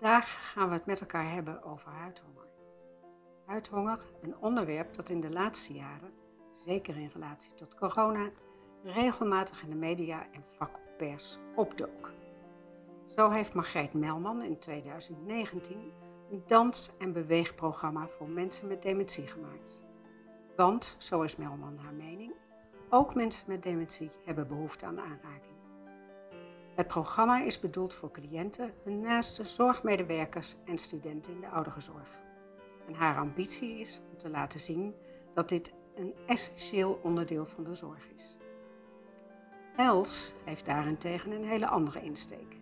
Vandaag gaan we het met elkaar hebben over huidhonger. Huidhonger, een onderwerp dat in de laatste jaren, zeker in relatie tot corona, regelmatig in de media en vakpers opdook. Zo heeft Margreet Melman in 2019 een dans- en beweegprogramma voor mensen met dementie gemaakt. Want, zo is Melman haar mening, ook mensen met dementie hebben behoefte aan aanraking. Het programma is bedoeld voor cliënten, hun naaste zorgmedewerkers en studenten in de ouderenzorg. En haar ambitie is om te laten zien dat dit een essentieel onderdeel van de zorg is. Els heeft daarentegen een hele andere insteek.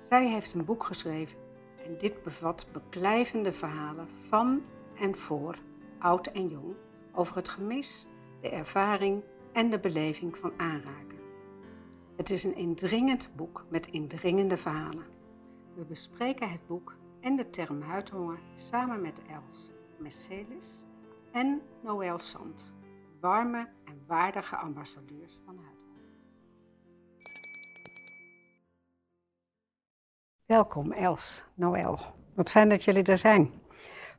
Zij heeft een boek geschreven en dit bevat beklijvende verhalen van en voor oud en jong over het gemis, de ervaring en de beleving van aanraken. Het is een indringend boek met indringende verhalen. We bespreken het boek en de term huidhonger samen met Els Mercedes en Noël Sand, warme en waardige ambassadeurs van huidhonger. Welkom Els, Noël. Wat fijn dat jullie er zijn.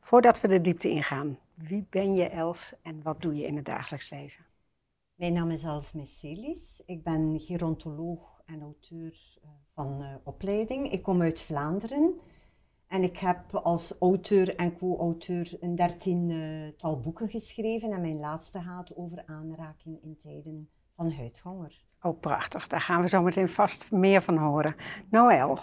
Voordat we de diepte ingaan, wie ben je Els en wat doe je in het dagelijks leven? Mijn naam is Els Messilis. Ik ben gerontoloog en auteur eh, van uh, opleiding. Ik kom uit Vlaanderen en ik heb als auteur en co-auteur een dertiental boeken geschreven. En mijn laatste gaat over aanraking in tijden van huidhonger. Oh, prachtig. Daar gaan we zo meteen vast meer van horen. Noël.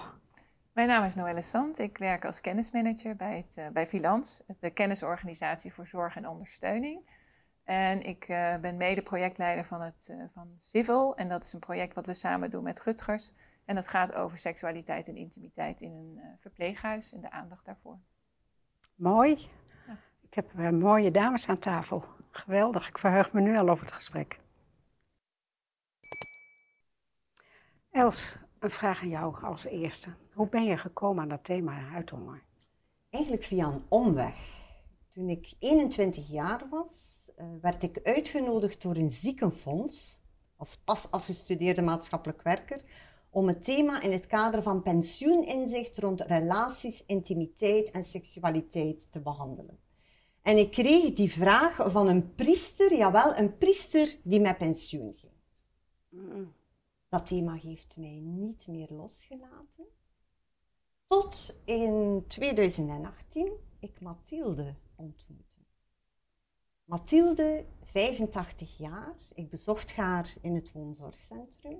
Mijn naam is Noëlle Sant. Ik werk als kennismanager bij, het, uh, bij Filans, de kennisorganisatie voor zorg en ondersteuning. En ik uh, ben mede projectleider van, het, uh, van Civil. En dat is een project wat we samen doen met Rutgers. En dat gaat over seksualiteit en intimiteit in een uh, verpleeghuis en de aandacht daarvoor. Mooi. Ja. Ik heb mooie dames aan tafel. Geweldig. Ik verheug me nu al over het gesprek. Els, een vraag aan jou als eerste. Hoe ben je gekomen aan dat thema huidhonger? Eigenlijk via een omweg. Toen ik 21 jaar was, werd ik uitgenodigd door een ziekenfonds, als pas afgestudeerde maatschappelijk werker, om het thema in het kader van pensioeninzicht rond relaties, intimiteit en seksualiteit te behandelen. En ik kreeg die vraag van een priester, jawel, een priester die met pensioen ging. Mm. Dat thema heeft mij niet meer losgelaten. Tot in 2018 ik Mathilde ontmoette. Mathilde, 85 jaar. Ik bezocht haar in het woonzorgcentrum.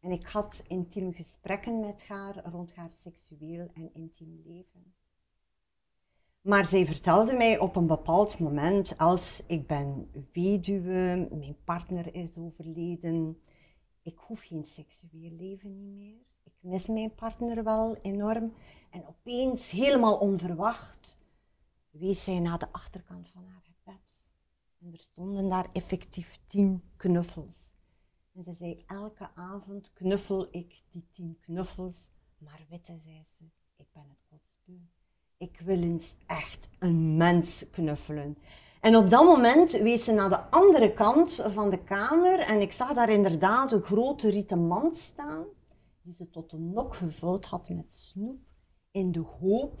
En ik had intieme gesprekken met haar rond haar seksueel en intiem leven. Maar zij vertelde mij op een bepaald moment, als ik ben weduwe, mijn partner is overleden, ik hoef geen seksueel leven niet meer. Ik mis mijn partner wel enorm. En opeens, helemaal onverwacht, wees zij naar de achterkant van haar bed. En er stonden daar effectief tien knuffels. En ze zei, elke avond knuffel ik die tien knuffels. Maar witte, zei ze, ik ben het kotsbeu. Ik wil eens echt een mens knuffelen. En op dat moment wees ze naar de andere kant van de kamer en ik zag daar inderdaad een grote rieten mand staan, die ze tot de nok gevuld had met snoep, in de hoop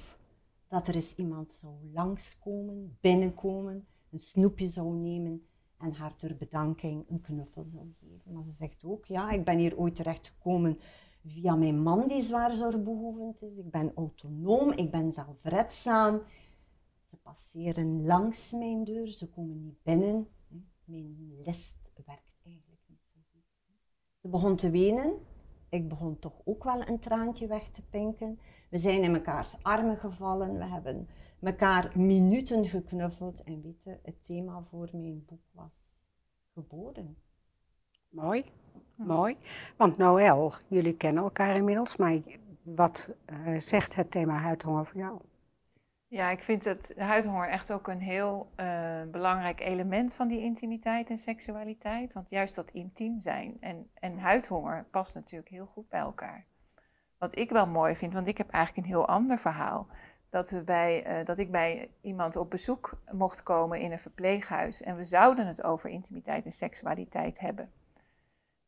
dat er eens iemand zou langskomen, binnenkomen een snoepje zou nemen en haar ter bedanking een knuffel zou geven. Maar ze zegt ook, ja, ik ben hier ooit terechtgekomen via mijn man die zwaar zorgbehoevend is. Ik ben autonoom, ik ben zelfredzaam. Ze passeren langs mijn deur, ze komen niet binnen. Mijn list werkt eigenlijk niet zo goed. Ze begon te wenen. Ik begon toch ook wel een traantje weg te pinken. We zijn in mekaars armen gevallen. We hebben mekaar minuten geknuffeld en weten, het thema voor mijn boek was geboren. Mooi, mooi. Want Noël, jullie kennen elkaar inmiddels, maar wat uh, zegt het thema huidhonger voor jou? Ja, ik vind het huidhonger echt ook een heel uh, belangrijk element van die intimiteit en seksualiteit. Want juist dat intiem zijn en, en huidhonger past natuurlijk heel goed bij elkaar. Wat ik wel mooi vind, want ik heb eigenlijk een heel ander verhaal dat, we bij, uh, dat ik bij iemand op bezoek mocht komen in een verpleeghuis en we zouden het over intimiteit en seksualiteit hebben.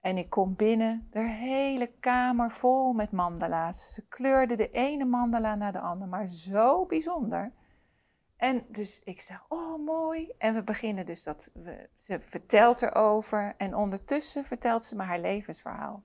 En ik kom binnen, de hele kamer vol met mandala's. Ze kleurde de ene mandala naar de andere, maar zo bijzonder. En dus ik zeg, oh mooi. En we beginnen dus dat, we, ze vertelt erover en ondertussen vertelt ze me haar levensverhaal.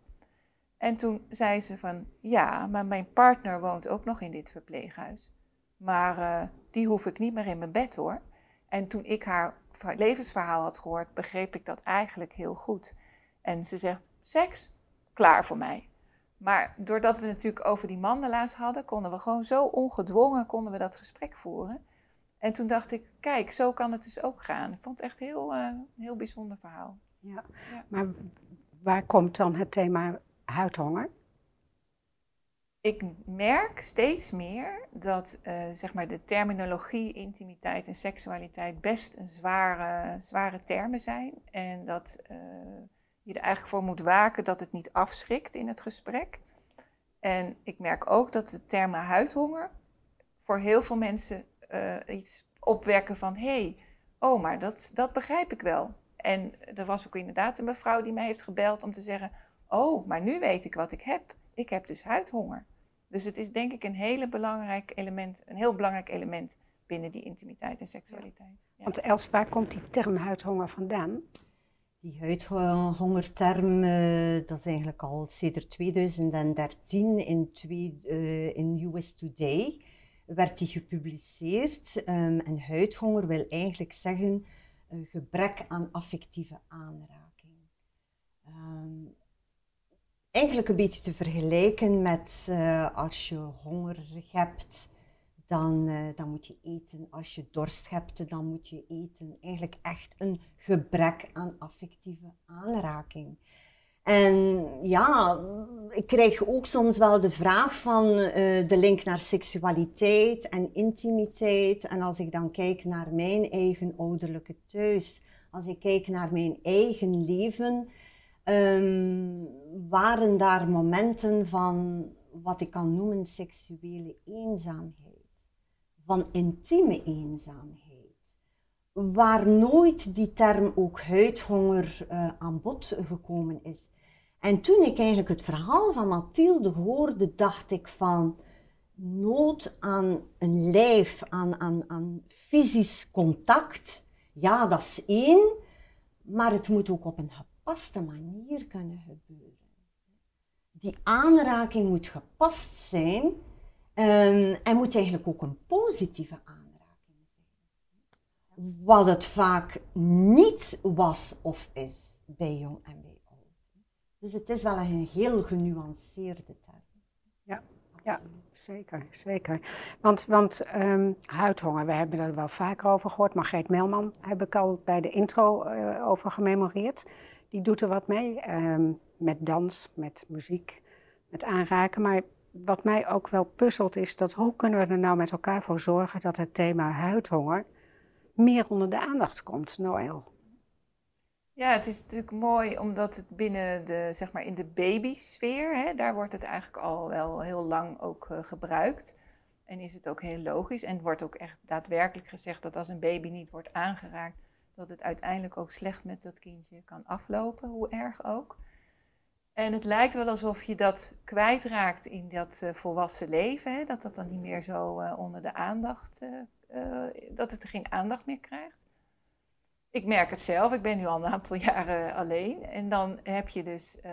En toen zei ze van, ja, maar mijn partner woont ook nog in dit verpleeghuis. Maar uh, die hoef ik niet meer in mijn bed hoor. En toen ik haar levensverhaal had gehoord, begreep ik dat eigenlijk heel goed. En ze zegt, seks, klaar voor mij. Maar doordat we natuurlijk over die mandala's hadden, konden we gewoon zo ongedwongen konden we dat gesprek voeren. En toen dacht ik, kijk, zo kan het dus ook gaan. Ik vond het echt heel, uh, een heel bijzonder verhaal. Ja. ja. Maar waar komt dan het thema huidhonger? Ik merk steeds meer dat uh, zeg maar de terminologie intimiteit en seksualiteit best een zware, zware termen zijn. En dat uh, je er eigenlijk voor moet waken dat het niet afschrikt in het gesprek. En ik merk ook dat de termen huidhonger voor heel veel mensen uh, iets opwekken van hé, hey, oh, maar dat, dat begrijp ik wel. En er was ook inderdaad een mevrouw die mij heeft gebeld om te zeggen: Oh, maar nu weet ik wat ik heb. Ik heb dus huidhonger. Dus het is denk ik een, hele belangrijk element, een heel belangrijk element binnen die intimiteit en seksualiteit. Ja. Want Els, waar komt die term huidhonger vandaan? Die huidhongerterm, uh, dat is eigenlijk al sinds 2013 in, twee, uh, in US Today werd die gepubliceerd. Um, en huidhonger wil eigenlijk zeggen een gebrek aan affectieve aanraking. Um, eigenlijk een beetje te vergelijken met uh, als je honger hebt, dan, uh, dan moet je eten. Als je dorst hebt, dan moet je eten. Eigenlijk echt een gebrek aan affectieve aanraking. En ja, ik krijg ook soms wel de vraag van uh, de link naar seksualiteit en intimiteit. En als ik dan kijk naar mijn eigen ouderlijke thuis, als ik kijk naar mijn eigen leven, um, waren daar momenten van wat ik kan noemen seksuele eenzaamheid, van intieme eenzaamheid, waar nooit die term ook huidhonger uh, aan bod gekomen is. En toen ik eigenlijk het verhaal van Mathilde hoorde, dacht ik van nood aan een lijf, aan, aan, aan fysisch contact. Ja, dat is één, maar het moet ook op een gepaste manier kunnen gebeuren. Die aanraking moet gepast zijn um, en moet eigenlijk ook een positieve aanraking zijn. Wat het vaak niet was of is bij jong en bij dus het is wel een heel genuanceerde term. Ja, ja zeker, zeker. Want, want um, huidhonger, we hebben er wel vaker over gehoord. Margreet Melman heb ik al bij de intro uh, over gememoreerd. Die doet er wat mee, um, met dans, met muziek, met aanraken. Maar wat mij ook wel puzzelt is dat hoe kunnen we er nou met elkaar voor zorgen dat het thema huidhonger meer onder de aandacht komt, Noël? Ja, het is natuurlijk mooi omdat het binnen de, zeg maar in de babysfeer, hè, daar wordt het eigenlijk al wel heel lang ook uh, gebruikt. En is het ook heel logisch. En wordt ook echt daadwerkelijk gezegd dat als een baby niet wordt aangeraakt, dat het uiteindelijk ook slecht met dat kindje kan aflopen, hoe erg ook. En het lijkt wel alsof je dat kwijtraakt in dat uh, volwassen leven, hè, dat dat dan niet meer zo uh, onder de aandacht, dat het er geen aandacht meer krijgt ik merk het zelf, ik ben nu al een aantal jaren alleen. En dan heb je dus, uh,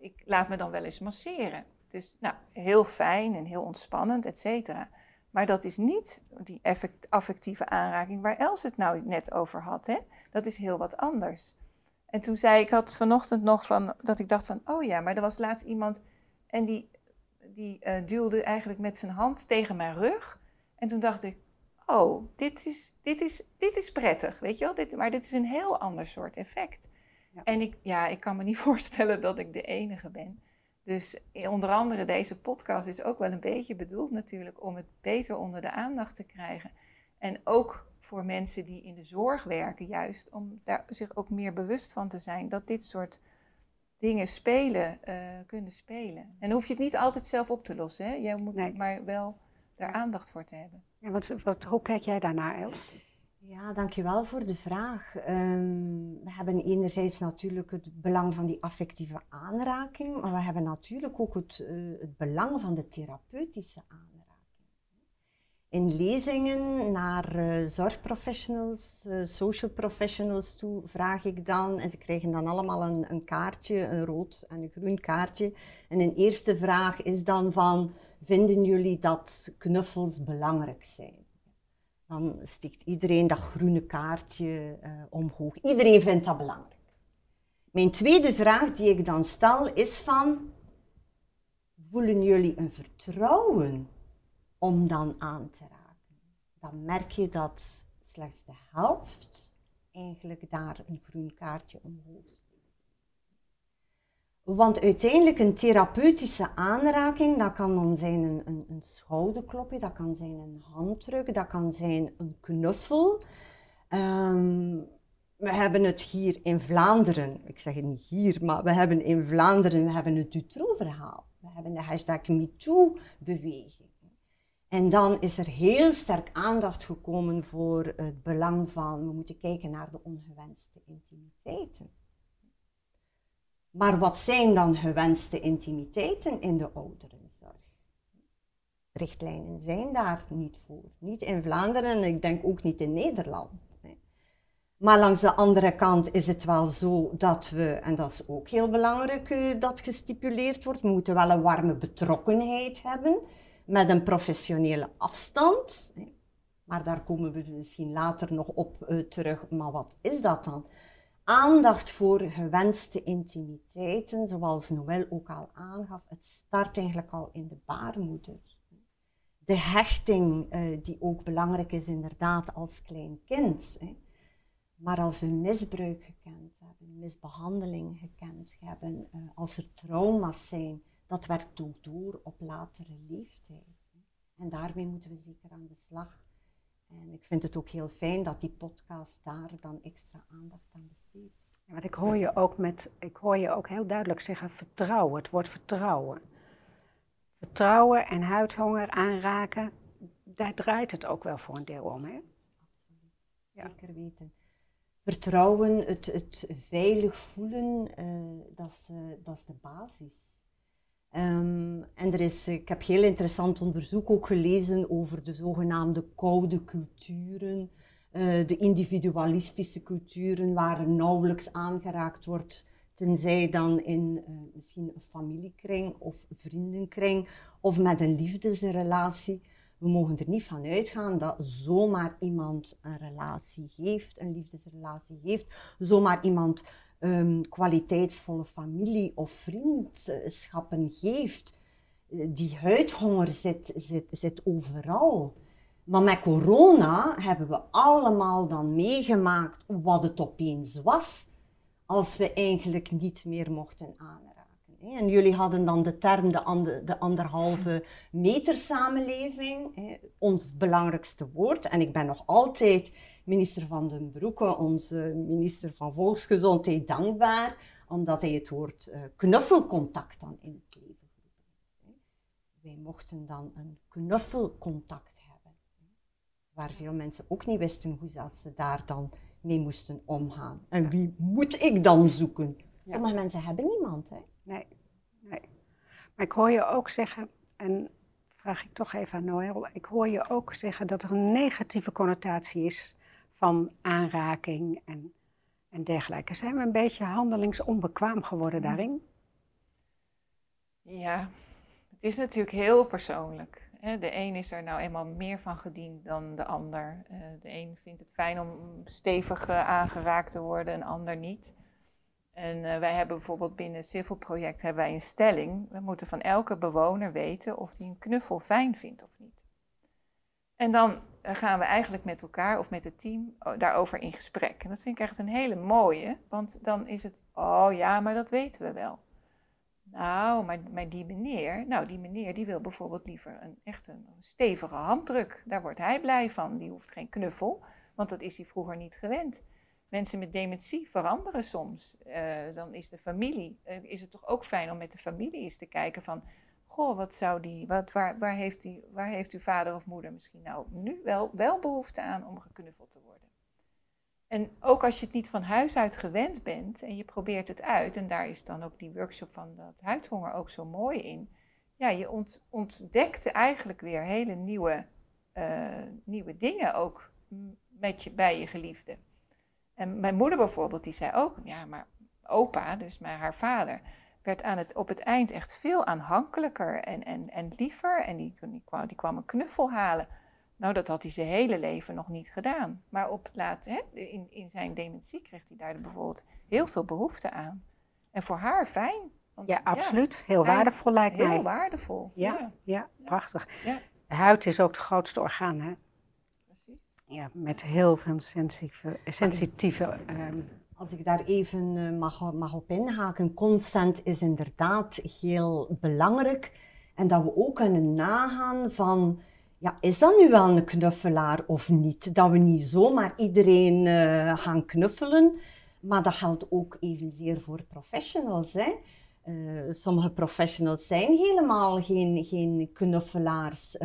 ik laat me dan wel eens masseren. Dus nou, heel fijn en heel ontspannend, et cetera. Maar dat is niet die affectieve aanraking waar Els het nou net over had. Hè? Dat is heel wat anders. En toen zei ik, had vanochtend nog van, dat ik dacht van, oh ja, maar er was laatst iemand en die, die uh, duwde eigenlijk met zijn hand tegen mijn rug. En toen dacht ik, oh, dit is, dit is, dit is prettig, weet je wel? Dit, maar dit is een heel ander soort effect. Ja. En ik, ja, ik kan me niet voorstellen dat ik de enige ben. Dus onder andere deze podcast is ook wel een beetje bedoeld natuurlijk om het beter onder de aandacht te krijgen. En ook voor mensen die in de zorg werken, juist om daar zich ook meer bewust van te zijn dat dit soort dingen spelen, uh, kunnen spelen. En hoef je het niet altijd zelf op te lossen. Hè? Je moet nee. maar wel daar aandacht voor te hebben. Ja, wat, wat, hoe kijk jij daarnaar, Els? Ja, dankjewel voor de vraag. Ehm, we hebben enerzijds natuurlijk het belang van die affectieve aanraking, maar we hebben natuurlijk ook het, eh, het belang van de therapeutische aanraking. In lezingen naar uh, zorgprofessionals, uh, social professionals toe vraag ik dan, en ze krijgen dan allemaal een, een kaartje, een rood en een groen kaartje. En een eerste vraag is dan van, vinden jullie dat knuffels belangrijk zijn? Dan stikt iedereen dat groene kaartje uh, omhoog. Iedereen vindt dat belangrijk. Mijn tweede vraag die ik dan stel is van, voelen jullie een vertrouwen om dan aan te raken? Dan merk je dat slechts de helft eigenlijk daar een groen kaartje omhoog stikt. Want uiteindelijk een therapeutische aanraking, dat kan dan zijn een, een, schouderklopje, dat kan zijn een handdruk, dat kan zijn een knuffel. Um, we hebben het hier in Vlaanderen, ik zeg het niet hier, maar we hebben in Vlaanderen we hebben het Dutroux-verhaal. We hebben de hashtag MeToo-beweging. En dan is er heel sterk aandacht gekomen voor het belang van, we moeten kijken naar de ongewenste intimiteiten. Maar wat zijn dan gewenste intimiteiten in de ouderenzorg? Richtlijnen zijn daar niet voor. Niet in Vlaanderen en ik denk ook niet in Nederland. Maar langs de andere kant is het wel zo dat we, en dat is ook heel belangrijk uh, dat gestipuleerd wordt, we moeten wel een warme betrokkenheid hebben met een professionele afstand. Maar daar komen we misschien later nog op uh, terug. Maar wat is dat dan? Aandacht voor gewenste intimiteiten, zoals Noël ook al aangaf, het start eigenlijk al in de baarmoeder. De hechting, uh, die ook belangrijk is inderdaad als klein kind. Maar als we misbruik gekend hebben, misbehandeling gekend hebben, uh, als er trauma's zijn, dat werkt ook door op latere leeftijd. En daarmee moeten we zeker aan de slag. En ik vind het ook heel fijn dat die podcast daar dan extra aandacht aan besteedt. Ja, want ik hoor je ook met, ik hoor je ook heel duidelijk zeggen vertrouwen, het woord vertrouwen. Vertrouwen en huidhonger aanraken, daar draait het ook wel voor een deel om, hè? Absoluut, ja. zeker weten. Vertrouwen, het, het veilig voelen, uh, dat, is, uh, dat is de basis. Um, en er is, ik heb heel interessant onderzoek ook gelezen over de zogenaamde koude culturen, uh, de individualistische culturen waar nauwelijks aangeraakt wordt, tenzij dan in uh, misschien een familiekring of vriendenkring of met een liefdesrelatie. We mogen er niet van uitgaan dat zomaar iemand een relatie heeft, een liefdesrelatie heeft, zomaar iemand um, kwaliteitsvolle familie of vriendschappen geeft. Eh, die huidhonger zit, zit, zit overal. Maar met corona hebben we allemaal dan meegemaakt wat het opeens was, als we eigenlijk niet meer mochten aanraken. En jullie hadden dan de term de, ander, de anderhalve meter samenleving, ons belangrijkste woord. En ik ben nog altijd minister Van den Broeke, onze minister van Volksgezondheid, dankbaar, omdat hij het woord uh, knuffelcontact dan in het leven roepen. Wij mochten dan een knuffelcontact hebben, waar veel mensen ook niet wisten hoe ze daar dan mee moesten omgaan. En wie moet ik dan zoeken? Sommige mensen hebben niemand. Hè? Nee, nee. Maar ik hoor je ook zeggen, en vraag ik toch even aan Noël, ik hoor je ook zeggen dat er een negatieve connotatie is van aanraking en, en dergelijke. Zijn we een beetje handelingsonbekwaam geworden daarin? Ja, het is natuurlijk heel persoonlijk. De een is er nou eenmaal meer van gediend dan de ander. Eh, de een vindt het fijn om stevig eh, aangeraakt te worden, een ander niet. En eh, wij hebben bijvoorbeeld binnen het Civil Project hebben wij een stelling. We moeten van elke bewoner weten of hij een knuffel fijn vindt of niet. En dan gaan we eigenlijk met elkaar of met het team daarover in gesprek. En dat vind ik echt een hele mooie, want dan is het, oh ja, maar dat weten we wel. Nou, maar, maar die meneer, nou die meneer die wil bijvoorbeeld liever een echt een stevige handdruk. Daar wordt hij blij van. Die hoeft geen knuffel, want dat is hij vroeger niet gewend. Mensen met dementie veranderen soms. Uh, dan is de familie, uh, is het toch ook fijn om met de familie eens te kijken van, goh, wat zou die, wat, waar, waar, heeft die, waar heeft uw vader of moeder misschien nou nu wel, wel behoefte aan om geknuffeld te worden? En ook als je het niet van huis uit gewend bent en je probeert het uit, en daar is dan ook die workshop van dat huidhonger ook zo mooi in. Ja, je ont, ontdekte eigenlijk weer hele nieuwe, eh, nieuwe dingen ook met je, bij je geliefde. En mijn moeder bijvoorbeeld, die zei ook, ja, maar opa, dus mijn, haar vader, werd aan het, op het eind echt veel aanhankelijker en, en, en liever. En die, die, kwam, die kwam een knuffel halen. Nou, dat had hij zijn hele leven nog niet gedaan. Maar op het laat, hè, in, in zijn dementie kreeg hij daar bijvoorbeeld heel veel behoefte aan. En voor haar fijn. Want, ja, absoluut. heel waardevol lijkt heel mij. Heel waardevol. Ja, ja. prachtig. Ja. De huid is ook het grootste orgaan, hè? Precies. Ja, met heel veel sensitieve... sensitieve ehm, als ik daar even uh, mag, mag op inhaken, consent is inderdaad heel belangrijk. En dat we ook kunnen nagaan van ja, is dat nu wel een knuffelaar of niet? Dat we niet zomaar iedereen uh, gaan knuffelen, maar dat geldt ook evenzeer voor professionals. Hè? Uh, sommige professionals zijn helemaal geen, geen knuffelaars.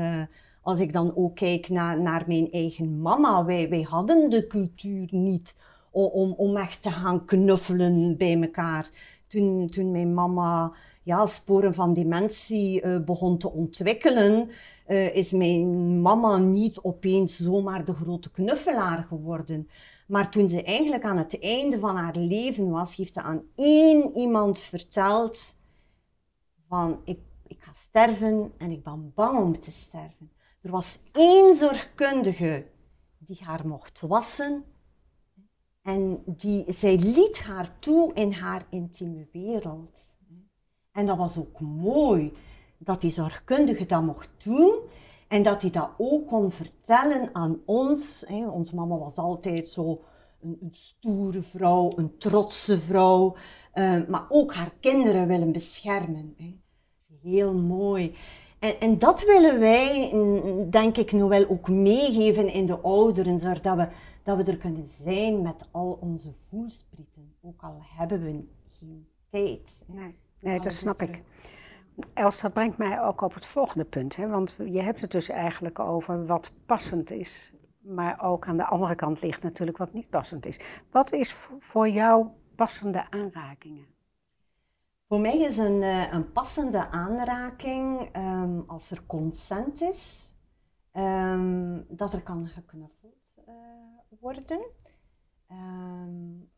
Als ik dan ook kijk naar, naar mijn eigen mama, wij, wij hadden de cultuur niet om, om echt te gaan knuffelen bij elkaar. Toen, toen mijn mama ja, sporen van dementie begon te ontwikkelen, uh, is mijn mama niet opeens zomaar de grote knuffelaar geworden. Maar toen ze eigenlijk aan het einde van haar leven was, heeft ze aan één iemand verteld van ik, ik ga sterven en ik ben bang om te sterven. Er was één zorgkundige die haar mocht wassen en die, zij liet haar toe in haar intieme wereld. En dat was ook mooi dat die zorgkundige dat mocht doen en dat hij dat ook kon vertellen aan ons. Hè. Onze mama was altijd zo een, een stoere vrouw, een trotse vrouw, uh, maar ook haar kinderen willen beschermen. Hè. Heel mooi. En, en, dat willen wij, denk ik, nu wel ook meegeven in de ouderen, zodat we, dat we er kunnen zijn met al onze voelsprieten, ook al hebben we geen tijd. Nee, nee dat snap ik. Els, dat brengt mij ook op het volgende punt. Hè? Want je hebt het dus eigenlijk over wat passend is. Maar ook aan de andere kant ligt natuurlijk wat niet passend is. Wat is voor jou passende aanrakingen? Voor mij is een, eh, een passende aanraking um, als er consent is, um, dat er kan geknuffeld uh, worden. Um,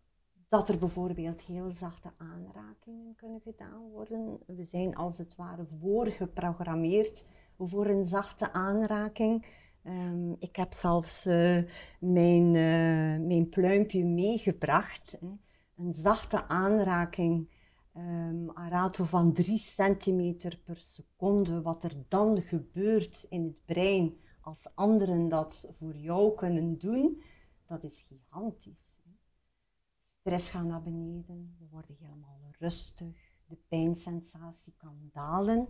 dat er bijvoorbeeld heel zachte aanrakingen kunnen gedaan worden. We zijn als het ware voorgeprogrammeerd voor een zachte aanraking. Um, ik heb zelfs uh, mijn, uh, mijn pluimpje meegebracht. Hè. Een zachte aanraking, um, een rato van 3 centimeter per seconde. Wat er dan gebeurt in het brein als anderen dat voor jou kunnen doen, dat is gigantisch stress gaat naar beneden, we worden helemaal rustig, de pijnsensatie kan dalen.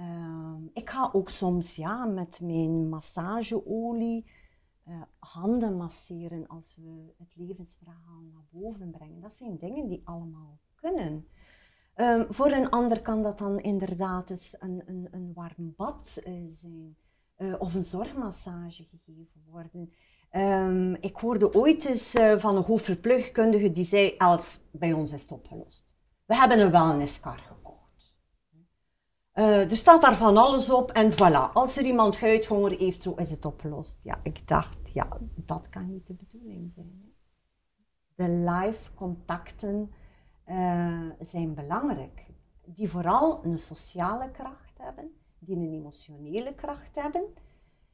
Uh, ik ga ook soms ja, met mijn massageolie uh, handen masseren als we het levensverhaal naar boven brengen. Dat zijn dingen die allemaal kunnen. Uh, voor een ander kan dat dan inderdaad eens een, een, een warm bad uh, zijn eh, of een zorgmassage gegeven worden. Um, ik hoorde ooit eens uh, van een hoofdverpleegkundige die zei, als bij ons is het opgelost. We hebben een wellnesskar gekocht. Uh, er staat daar van alles op en voilà, als er iemand huidhonger heeft, zo is het opgelost. Ja, ik dacht, ja, dat kan niet de bedoeling zijn. De live contacten uh, zijn belangrijk. Die vooral een sociale kracht hebben, die een emotionele kracht hebben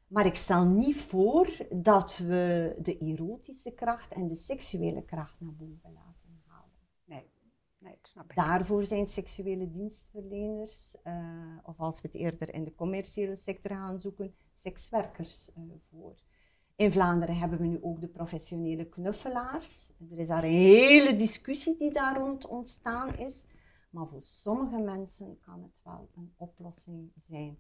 maar ik stel niet voor dat we de erotische kracht en de seksuele kracht naar boven laten halen. Nee, nee dat snap ik. Daarvoor zijn seksuele dienstverleners, uh, of als we het eerder in de commerciële sector gaan zoeken, sekswerkers uh, voor. In Vlaanderen hebben we nu ook de professionele knuffelaars. Er is daar een hele discussie die daar rond ontstaan is. Maar voor sommige mensen kan het wel een oplossing zijn.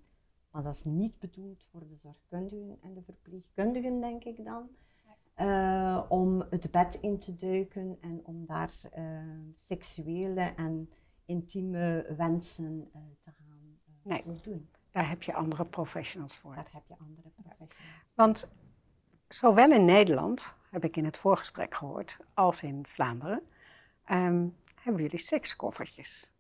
Maar dat is niet bedoeld voor de zorgkundigen en de verpleegkundigen, denk ik dan. Uh, om het bed in te duiken en om daar uh, seksuele en intieme wensen uh, te gaan nee, voldoen. Daar heb je andere professionals voor. Daar heb je andere professionals voor. Want zowel in Nederland heb ik in het voorgesprek gehoord, als in Vlaanderen, ehm, hebben jullie sekskoffertjes.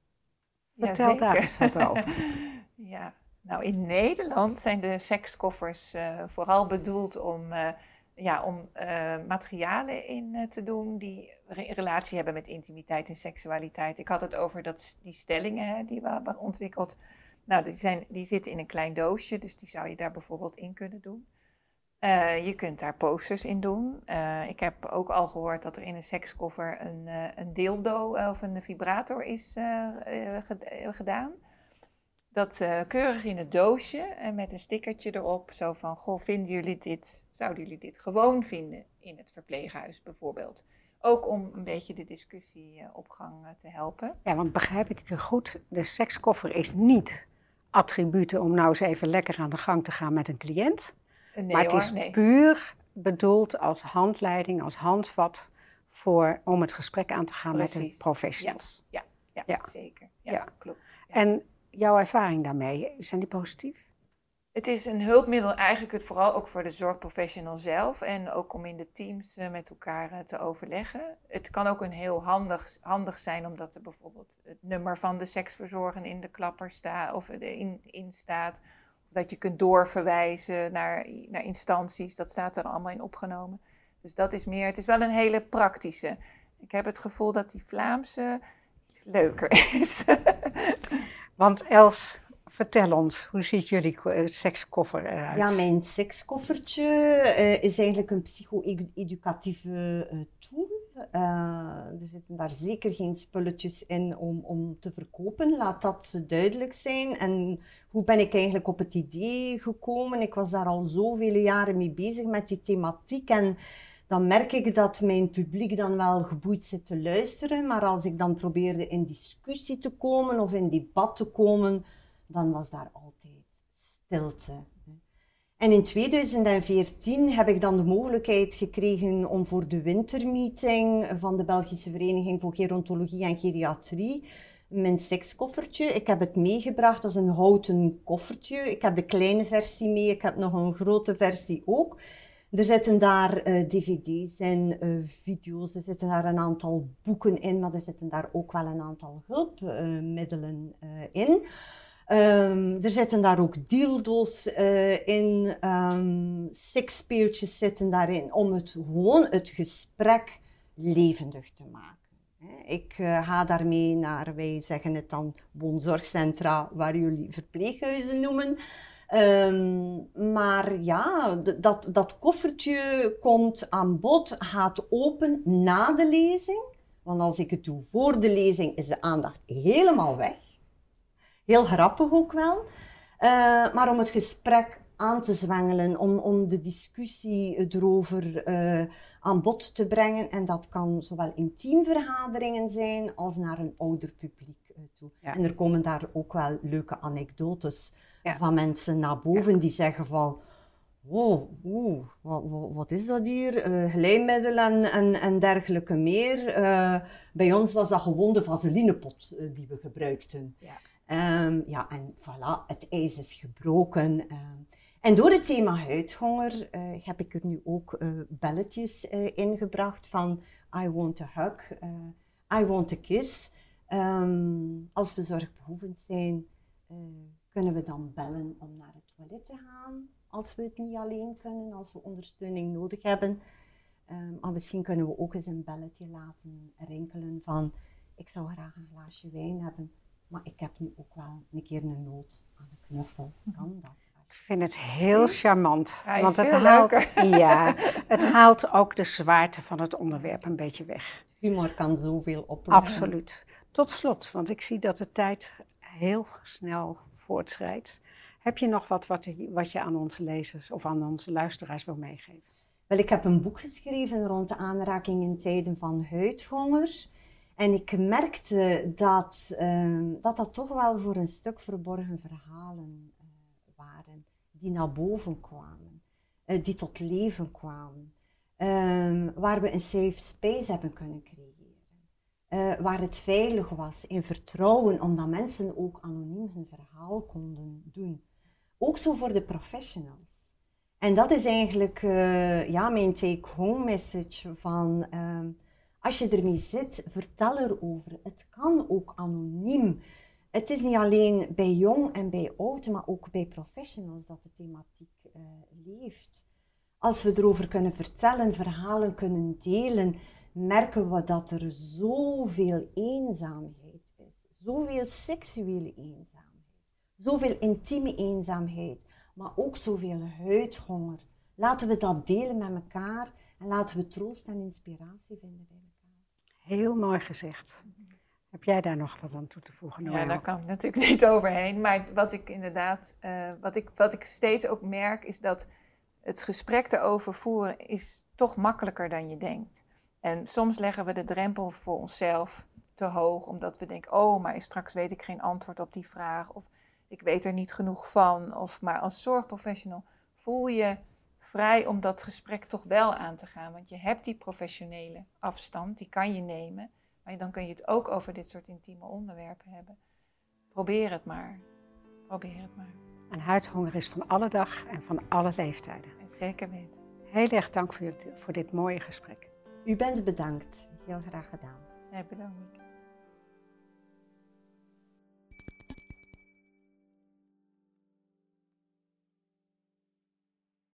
Vertel daar eens wat over. ja, nou in Nederland zijn de sekskoffers eh, vooral bedoeld om, eh, ja, om eh, materialen in te doen die re- relatie hebben met intimiteit en seksualiteit. Ik had het over dat, die stellingen hè, die we hebben ontwikkeld. Nou, die, zijn, die zitten in een klein doosje, dus die zou je daar bijvoorbeeld in kunnen doen. Je kunt daar posters in doen. Ik heb ook al gehoord dat er in een sekskoffer een, een dildo of een vibrator is ged- gedaan. Dat eh, keurig in het doosje en met een stickertje erop. Zo van, goh, vinden jullie dit, zouden jullie dit gewoon vinden in het verpleeghuis bijvoorbeeld? Ook om een beetje de discussie eh, op gang eh, te helpen. Ja, want begrijp ik je goed, de sekskoffer is niet attributen om nou eens even lekker aan de gang te gaan met een cliënt. Nee maar het hoor, is nee. puur bedoeld als handleiding, als handvat voor, om het gesprek aan te gaan met de professionals. Ja, Ja. zeker. Ja, Ja. klopt. Ja. En jouw ervaring daarmee, zijn die positief? Het is een hulpmiddel eigenlijk het vooral ook voor de zorgprofessional zelf en ook om in de teams eh, met elkaar eh, te overleggen. Het kan ook een heel handig, handig zijn omdat er bijvoorbeeld het nummer van de seksverzorger in de klapper staat of in, in staat. Of dat je kunt doorverwijzen naar, naar instanties, dat staat er allemaal in opgenomen. Dus dat is meer, het is wel een hele praktische. Ik heb het gevoel dat die Vlaamse iets leuker is. Want Els, vertel ons, hoe ziet jullie eh, sekskoffer eruit? Ja, mijn sekskoffertje eh, is eigenlijk een psycho-educatieve eh, tool. Er zitten daar zeker geen spulletjes in om, om te verkopen, laat dat duidelijk zijn. En hoe ben ik eigenlijk op het idee gekomen? Ik was daar al zoveel jaren mee bezig met die thematiek en dan merk ik dat mijn publiek dan wel geboeid zit te luisteren, maar als ik dan probeerde in discussie te komen of in debat te komen, dan was daar altijd stilte. En in 2014 heb ik dan de mogelijkheid gekregen om voor de wintermeeting van de Belgische Vereniging voor Gerontologie en Geriatrie mijn sekskoffertje. Ik heb het meegebracht, is een houten koffertje. Ik heb de kleine versie mee, ik heb nog een grote versie ook. Er zitten daar eh, dvd's in, eh, video's, er zitten daar een aantal boeken in, maar er zitten daar ook wel een aantal hulpmiddelen eh, in. Ehm, er zitten daar ook dildo's in, um, sexpeertjes zitten daarin, om het gewoon het gesprek levendig te maken. Ik ga daarmee naar, wij zeggen het dan, woonzorgcentra, waar jullie verpleeghuizen noemen. Ehm, maar ja, dat, dat koffertje komt aan bod, gaat open na de lezing. Want als ik het doe voor de lezing, is de aandacht helemaal weg. Heel grappig ook wel. Eh, maar om het gesprek aan te zwengelen, om, om de discussie erover eh, aan bod te brengen. En dat kan zowel in teamvergaderingen zijn als naar een ouder publiek eh, toe. Ja. En er komen daar ook wel leuke anekdotes Ja. van mensen naar boven die zeggen van... Wow, wat, wat, is dat hier? Glijmiddel en, en, en dergelijke meer. Eh, bij ons was dat gewoon de vaselinepot eh, die we gebruikten. Ja. Ehm, ja, en voilà, het ijs is gebroken. ehm. en door het thema huidhonger heb ik er nu ook belletjes ingebracht van I want a hug, I want a kiss. Ehm, als we zorgbehoevend zijn, kunnen we dan bellen om naar het toilet te gaan. Als we het niet alleen kunnen, als we ondersteuning nodig hebben. Ehm, maar misschien kunnen we ook eens een belletje laten rinkelen van ik zou graag een glaasje wijn hebben, maar ik heb nu ook wel een keer een nood aan een knuffel. Kan dat? Ik vind het heel charmant. Hij is want het haalt, leuker. ja, het haalt ook de zwaarte van het onderwerp een beetje weg. Humor kan zoveel oplossen. Absoluut. Tot slot, want ik zie dat de tijd heel snel voortschrijdt. Heb je nog wat, wat, je- aan onze lezers of aan onze luisteraars wil meegeven? Wel, ik heb een boek geschreven rond de aanraking in tijden van huidhonger. En ik merkte dat ehm, dat, dat toch wel voor een stuk verborgen verhalen eh, waren, die naar boven kwamen, eh, die tot leven kwamen, Ehm, waar we een safe space hebben kunnen creëren. Eh, waar het veilig was, in vertrouwen, omdat mensen ook anoniem hun verhaal konden doen. Ook zo voor de professionals. En dat is eigenlijk eh, ja, mijn take-home message van ehm, als je ermee zit, vertel erover. Het kan ook anoniem. Het is niet alleen bij jong en bij oud, maar ook bij professionals dat de thematiek uh, leeft. Als we erover kunnen vertellen, verhalen kunnen delen, merken we dat er zoveel eenzaamheid is. Zoveel seksuele eenzaamheid. Zoveel intieme eenzaamheid. Maar ook zoveel huidhonger. Laten we dat delen met elkaar en laten we troost en inspiratie vinden bij elkaar. Heel mooi gezegd. Heb jij daar nog wat aan toe te voegen? Ja, daar kan ik natuurlijk niet overheen. Maar wat ik inderdaad, uh, wat, ik, wat ik steeds ook merk, is dat het gesprek erover voeren is toch makkelijker dan je denkt. En soms leggen we de drempel voor onszelf te hoog, omdat we denken, oh, maar straks weet ik geen antwoord op die vraag. Of ik weet er niet genoeg van. Of, maar als zorgprofessional voel je vrij om dat gesprek toch wel aan te gaan. Want je hebt die professionele afstand, die kan je nemen. Maar dan kun je het ook over dit soort intieme onderwerpen hebben. Probeer het maar. Probeer het maar. En huidhonger is van alle dag en van alle leeftijden. Zeker weten. Heel erg dank voor, voor dit mooie gesprek. U bent bedankt. Heel graag gedaan. Ja, bedankt.